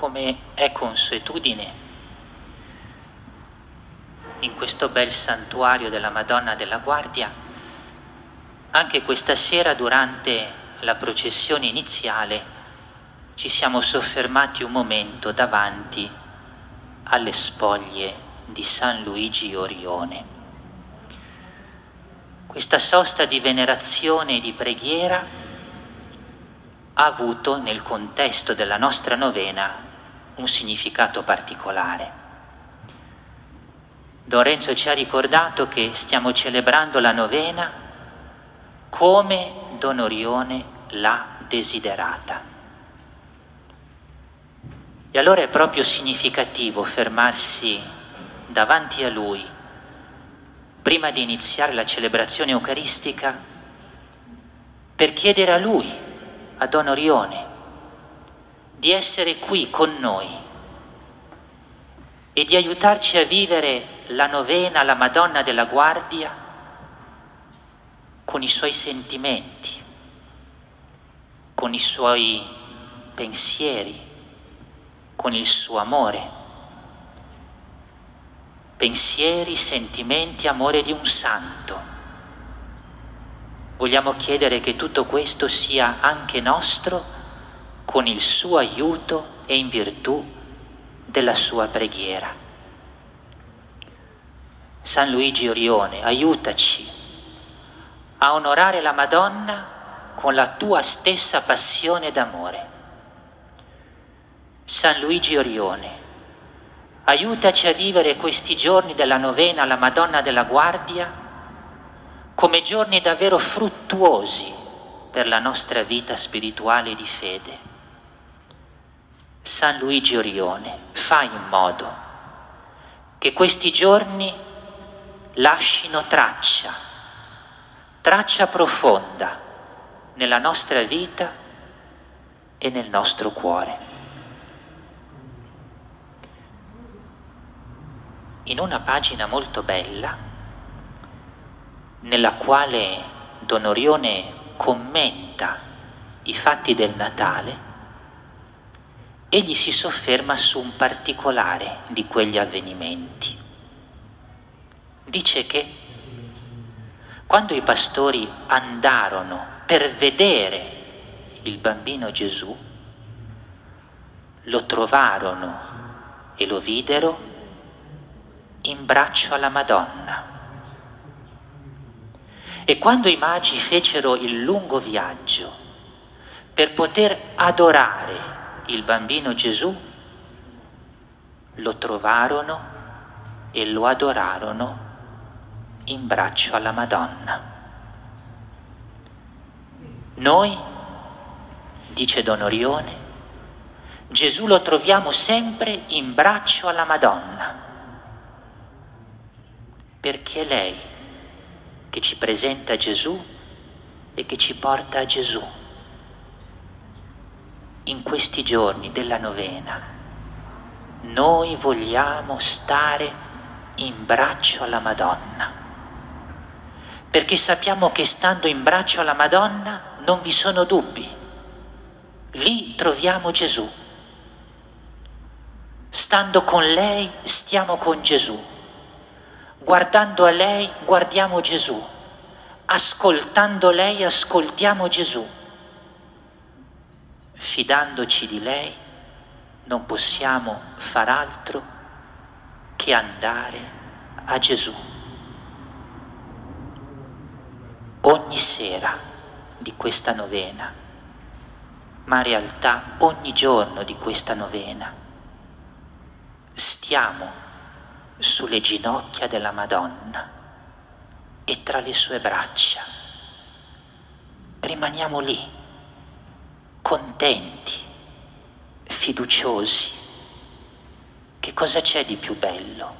come è consuetudine, in questo bel santuario della Madonna della Guardia, anche questa sera durante la processione iniziale ci siamo soffermati un momento davanti alle spoglie di San Luigi Orione. Questa sosta di venerazione e di preghiera ha avuto nel contesto della nostra novena un significato particolare. Don Renzo ci ha ricordato che stiamo celebrando la novena come Don Orione l'ha desiderata. E allora è proprio significativo fermarsi davanti a Lui prima di iniziare la celebrazione eucaristica per chiedere a Lui, a Don Orione, di essere qui con noi e di aiutarci a vivere la novena alla Madonna della Guardia con i suoi sentimenti, con i suoi pensieri, con il suo amore. Pensieri, sentimenti, amore di un santo. Vogliamo chiedere che tutto questo sia anche nostro con il suo aiuto e in virtù della sua preghiera. San Luigi Orione, aiutaci a onorare la Madonna con la tua stessa passione d'amore. San Luigi Orione, aiutaci a vivere questi giorni della novena alla Madonna della Guardia come giorni davvero fruttuosi per la nostra vita spirituale di fede. San Luigi Orione, fai in modo che questi giorni lasciino traccia, traccia profonda nella nostra vita e nel nostro cuore. In una pagina molto bella, nella quale Don Orione commenta i fatti del Natale, egli si sofferma su un particolare di quegli avvenimenti. Dice che quando i pastori andarono per vedere il bambino Gesù, lo trovarono e lo videro in braccio alla Madonna. E quando i magi fecero il lungo viaggio per poter adorare il bambino Gesù, lo trovarono e lo adorarono in braccio alla Madonna. Noi, dice Don Orione, Gesù lo troviamo sempre in braccio alla Madonna, perché è lei che ci presenta Gesù e che ci porta a Gesù in questi giorni della novena. Noi vogliamo stare in braccio alla Madonna, perché sappiamo che stando in braccio alla Madonna non vi sono dubbi, lì troviamo Gesù. Stando con lei stiamo con Gesù, guardando a lei guardiamo Gesù, ascoltando lei ascoltiamo Gesù fidandoci di lei, non possiamo far altro che andare a Gesù. Ogni sera di questa novena, ma in realtà ogni giorno di questa novena, stiamo sulle ginocchia della Madonna e tra le sue braccia. Rimaniamo lì contenti, fiduciosi. Che cosa c'è di più bello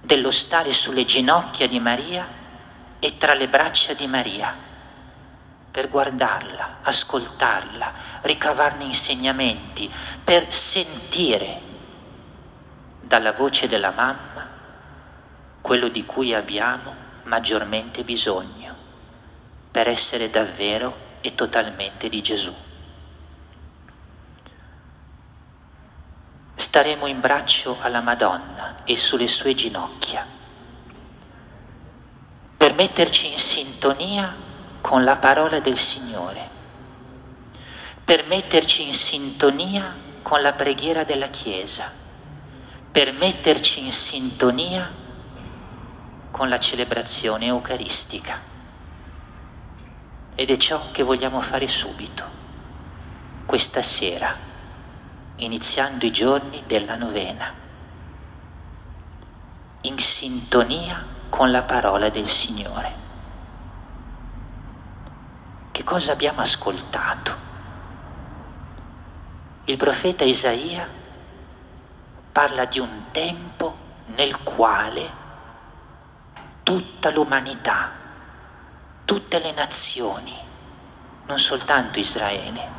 dello stare sulle ginocchia di Maria e tra le braccia di Maria per guardarla, ascoltarla, ricavarne insegnamenti, per sentire dalla voce della mamma quello di cui abbiamo maggiormente bisogno per essere davvero e totalmente di Gesù. Staremo in braccio alla Madonna e sulle sue ginocchia. Per metterci in sintonia con la parola del Signore, per metterci in sintonia con la preghiera della Chiesa, per metterci in sintonia con la celebrazione eucaristica. Ed è ciò che vogliamo fare subito, questa sera, iniziando i giorni della novena, in sintonia con la parola del Signore. Che cosa abbiamo ascoltato? Il profeta Isaia parla di un tempo nel quale tutta l'umanità, tutte le nazioni, non soltanto Israele,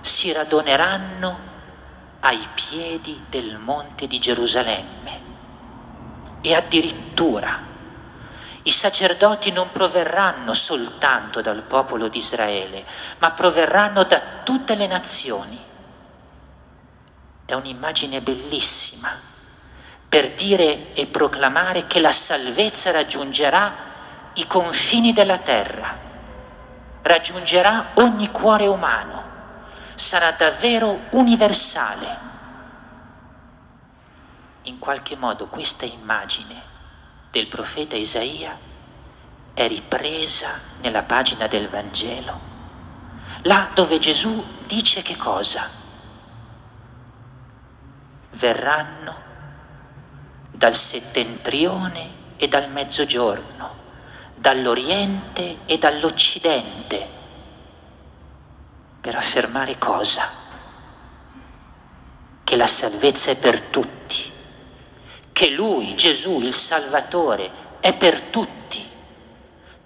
si radoneranno ai piedi del monte di Gerusalemme e addirittura i sacerdoti non proverranno soltanto dal popolo di Israele, ma proverranno da tutte le nazioni. È un'immagine bellissima per dire e proclamare che la salvezza raggiungerà i confini della terra, raggiungerà ogni cuore umano, sarà davvero universale. In qualche modo questa immagine del profeta Isaia è ripresa nella pagina del Vangelo, là dove Gesù dice che cosa? Verranno dal settentrione e dal mezzogiorno, dall'oriente e dall'occidente, per affermare cosa? Che la salvezza è per tutti, che Lui, Gesù, il Salvatore, è per tutti,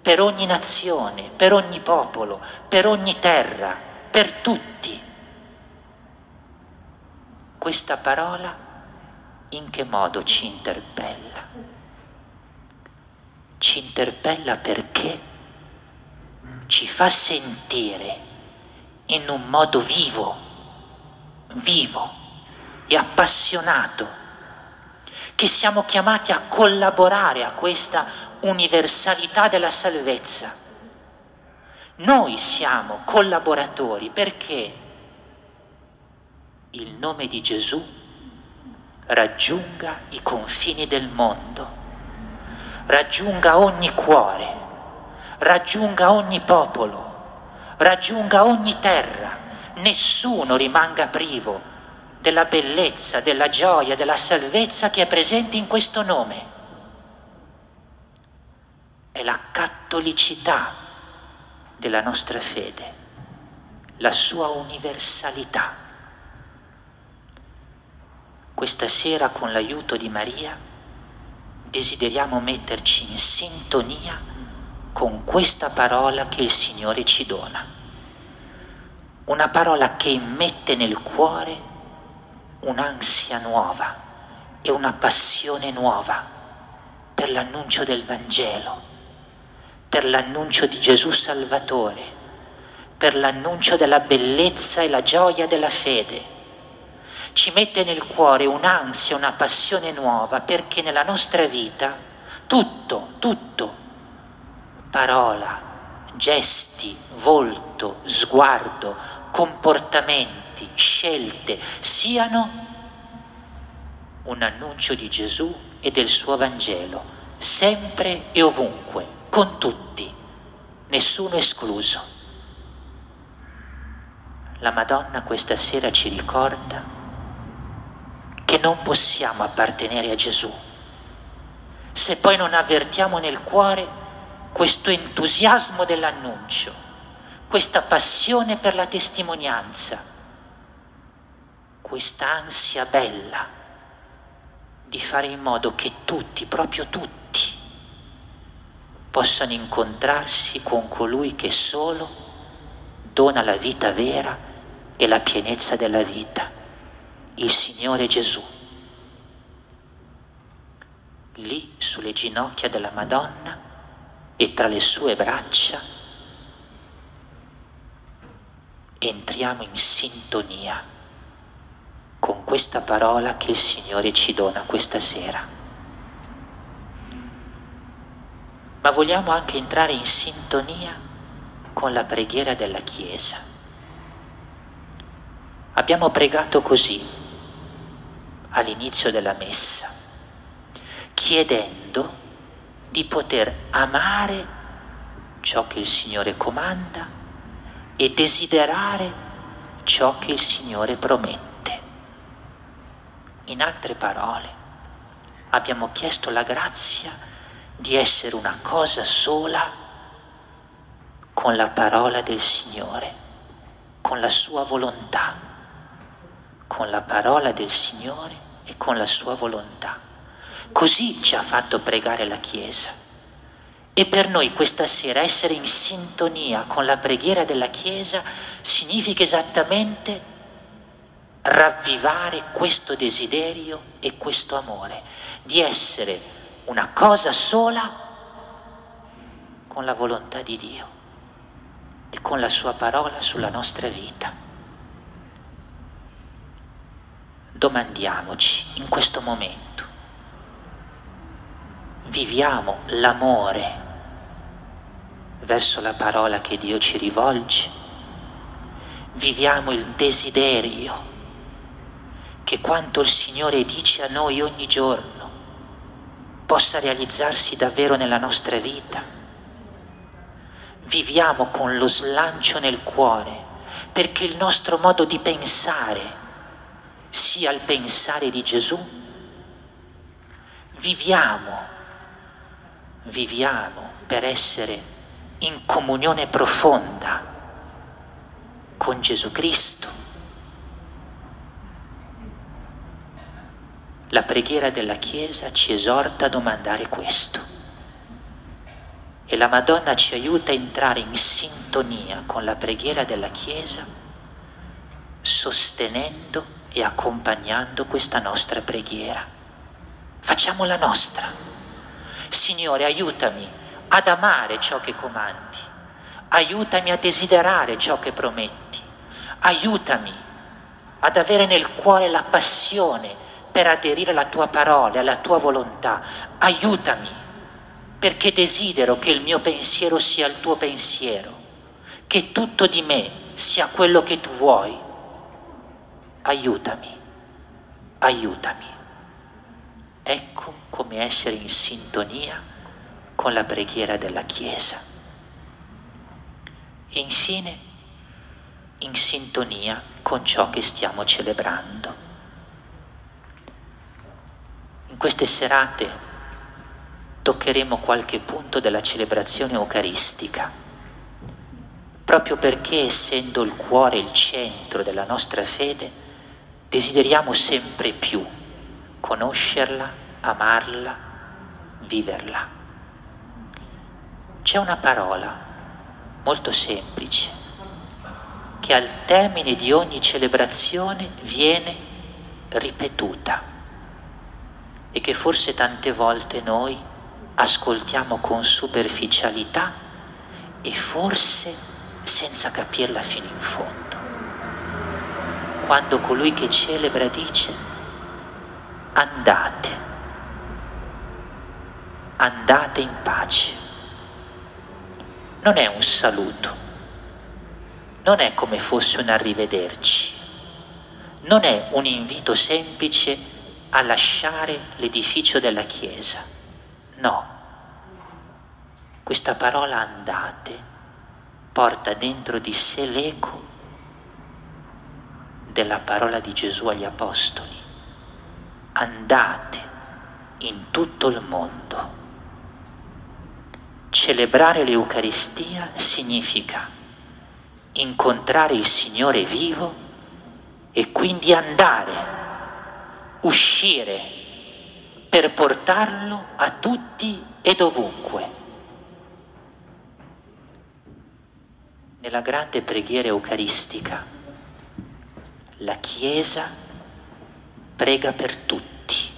per ogni nazione, per ogni popolo, per ogni terra, per tutti. Questa parola in che modo ci interpella? Ci interpella perché ci fa sentire in un modo vivo, vivo e appassionato, che siamo chiamati a collaborare a questa universalità della salvezza. Noi siamo collaboratori perché il nome di Gesù raggiunga i confini del mondo, raggiunga ogni cuore, raggiunga ogni popolo, raggiunga ogni terra, nessuno rimanga privo della bellezza, della gioia, della salvezza che è presente in questo nome. È la cattolicità della nostra fede, la sua universalità questa sera con l'aiuto di Maria desideriamo metterci in sintonia con questa parola che il Signore ci dona. Una parola che immette nel cuore un'ansia nuova e una passione nuova per l'annuncio del Vangelo, per l'annuncio di Gesù Salvatore, per l'annuncio della bellezza e la gioia della fede ci mette nel cuore un'ansia, una passione nuova, perché nella nostra vita tutto, tutto, parola, gesti, volto, sguardo, comportamenti, scelte, siano un annuncio di Gesù e del suo Vangelo, sempre e ovunque, con tutti, nessuno escluso. La Madonna questa sera ci ricorda che non possiamo appartenere a Gesù se poi non avvertiamo nel cuore questo entusiasmo dell'annuncio, questa passione per la testimonianza, questa ansia bella di fare in modo che tutti, proprio tutti, possano incontrarsi con colui che solo dona la vita vera e la pienezza della vita il Signore Gesù. Lì sulle ginocchia della Madonna e tra le sue braccia entriamo in sintonia con questa parola che il Signore ci dona questa sera. Ma vogliamo anche entrare in sintonia con la preghiera della Chiesa. Abbiamo pregato così all'inizio della messa, chiedendo di poter amare ciò che il Signore comanda e desiderare ciò che il Signore promette. In altre parole, abbiamo chiesto la grazia di essere una cosa sola con la parola del Signore, con la sua volontà, con la parola del Signore e con la sua volontà. Così ci ha fatto pregare la Chiesa. E per noi questa sera essere in sintonia con la preghiera della Chiesa significa esattamente ravvivare questo desiderio e questo amore, di essere una cosa sola con la volontà di Dio e con la sua parola sulla nostra vita. Domandiamoci in questo momento, viviamo l'amore verso la parola che Dio ci rivolge, viviamo il desiderio che quanto il Signore dice a noi ogni giorno possa realizzarsi davvero nella nostra vita. Viviamo con lo slancio nel cuore perché il nostro modo di pensare sia il pensare di Gesù. Viviamo, viviamo per essere in comunione profonda con Gesù Cristo La preghiera della Chiesa ci esorta a domandare questo. E la Madonna ci aiuta a entrare in sintonia con la preghiera della Chiesa, sostenendo e accompagnando questa nostra preghiera. Facciamo la nostra. Signore, aiutami ad amare ciò che comandi, aiutami a desiderare ciò che prometti, aiutami ad avere nel cuore la passione per aderire alla tua parola, alla tua volontà. Aiutami, perché desidero che il mio pensiero sia il tuo pensiero, che tutto di me sia quello che tu vuoi. Aiutami, aiutami. Ecco come essere in sintonia con la preghiera della Chiesa. E infine, in sintonia con ciò che stiamo celebrando queste serate toccheremo qualche punto della celebrazione eucaristica, proprio perché essendo il cuore il centro della nostra fede, desideriamo sempre più conoscerla, amarla, viverla. C'è una parola molto semplice che al termine di ogni celebrazione viene ripetuta e che forse tante volte noi ascoltiamo con superficialità e forse senza capirla fino in fondo. Quando colui che celebra dice andate, andate in pace. Non è un saluto, non è come fosse un arrivederci, non è un invito semplice a lasciare l'edificio della Chiesa. No, questa parola andate porta dentro di sé l'eco della parola di Gesù agli Apostoli. Andate in tutto il mondo. Celebrare l'Eucaristia significa incontrare il Signore vivo e quindi andare uscire per portarlo a tutti e dovunque. Nella grande preghiera eucaristica la Chiesa prega per tutti,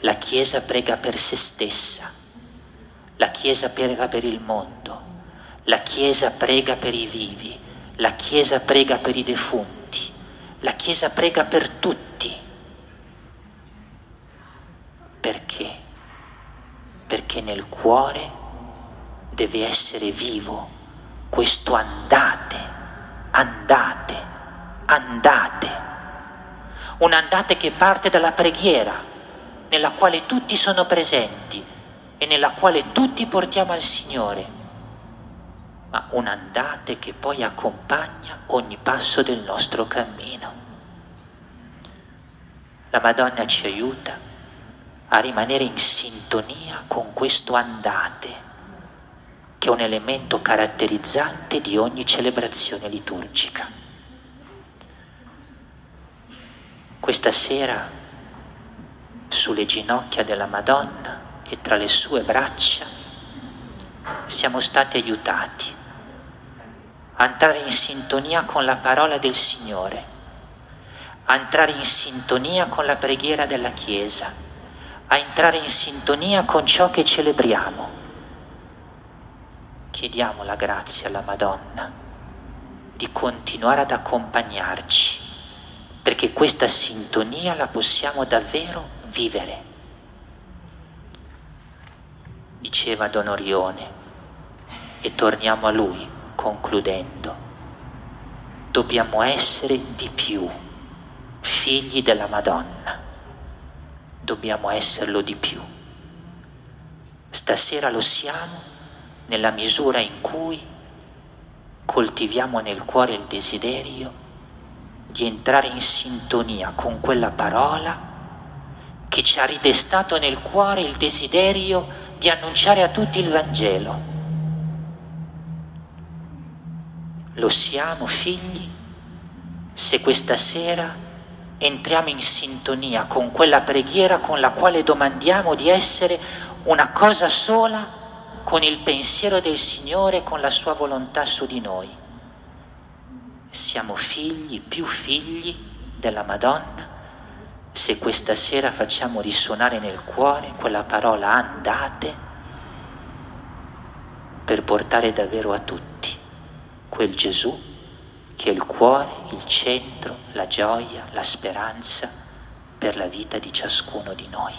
la Chiesa prega per se stessa, la Chiesa prega per il mondo, la Chiesa prega per i vivi, la Chiesa prega per i defunti La Chiesa prega per tutti. Perché? Perché nel cuore deve essere vivo questo andate, andate, andate. Un andate che parte dalla preghiera, nella quale tutti sono presenti e nella quale tutti portiamo al Signore, ma un andate che poi accompagna ogni passo del nostro cammino. La Madonna ci aiuta a rimanere in sintonia con questo andate che è un elemento caratterizzante di ogni celebrazione liturgica. Questa sera, sulle ginocchia della Madonna e tra le sue braccia, siamo stati aiutati a entrare in sintonia con la parola del Signore, a entrare in sintonia con la preghiera della Chiesa, a entrare in sintonia con ciò che celebriamo chiediamo la grazia alla Madonna di continuare ad accompagnarci, perché questa sintonia la possiamo davvero vivere. Diceva Don Orione, e torniamo a lui concludendo, dobbiamo essere di più figli della Madonna, dobbiamo esserlo di più. Stasera lo siamo nella misura in cui coltiviamo nel cuore il desiderio di entrare in sintonia con quella parola che ci ha ridestato nel cuore il desiderio di annunciare a tutti il Vangelo. Lo siamo figli se questa sera entriamo in sintonia con quella preghiera con la quale domandiamo di essere una cosa sola con il pensiero del Signore, con la sua volontà su di noi. Siamo figli, più figli della Madonna, se questa sera facciamo risuonare nel cuore quella parola andate per portare davvero a tutti quel Gesù che è il cuore, il centro, la gioia, la speranza per la vita di ciascuno di noi.